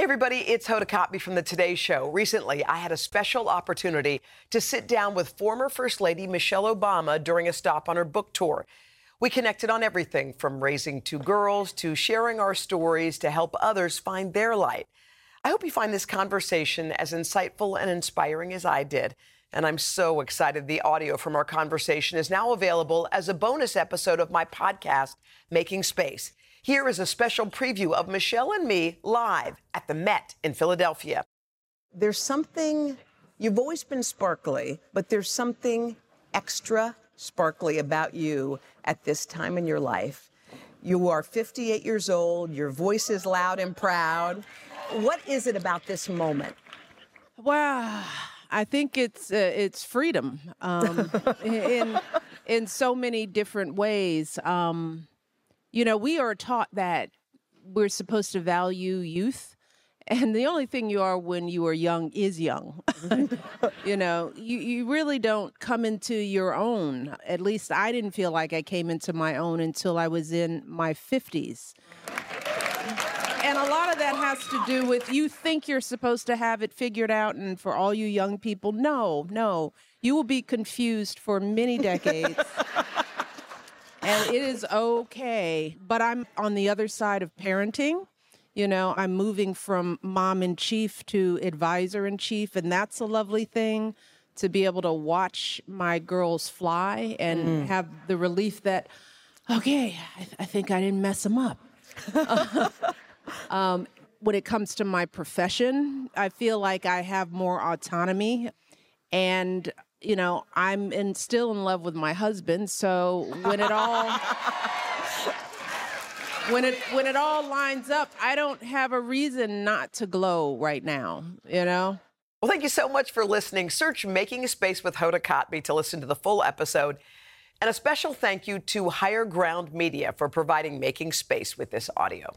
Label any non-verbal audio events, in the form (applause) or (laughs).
Hey, everybody, it's Hoda Kotb from the Today Show. Recently, I had a special opportunity to sit down with former First Lady Michelle Obama during a stop on her book tour. We connected on everything from raising two girls to sharing our stories to help others find their light. I hope you find this conversation as insightful and inspiring as I did. And I'm so excited the audio from our conversation is now available as a bonus episode of my podcast, Making Space. Here is a special preview of Michelle and me live at the Met in Philadelphia. There's something, you've always been sparkly, but there's something extra sparkly about you at this time in your life. You are 58 years old, your voice is loud and proud. What is it about this moment? Wow. I think it's uh, it's freedom um, (laughs) in in so many different ways. Um, you know, we are taught that we're supposed to value youth. (laughs) And the only thing you are when you are young is young. (laughs) you know, you, you really don't come into your own. At least I didn't feel like I came into my own until I was in my 50s. And a lot of that has to do with you think you're supposed to have it figured out. And for all you young people, no, no. You will be confused for many (laughs) decades and it is okay. But I'm on the other side of parenting. You know, I'm moving from mom in chief to advisor in chief, and that's a lovely thing to be able to watch my girls fly and mm. have the relief that, okay, I, th- I, think I didn't mess them up. (laughs) um, when it comes to my profession, I feel like I have more autonomy and you know, I'm in, still in love with my husband. So when it all (laughs) when it when it all lines up, I don't have a reason not to glow right now. You know. Well, thank you so much for listening. Search Making Space with Hoda Kotb to listen to the full episode. And a special thank you to Higher Ground Media for providing Making Space with this audio.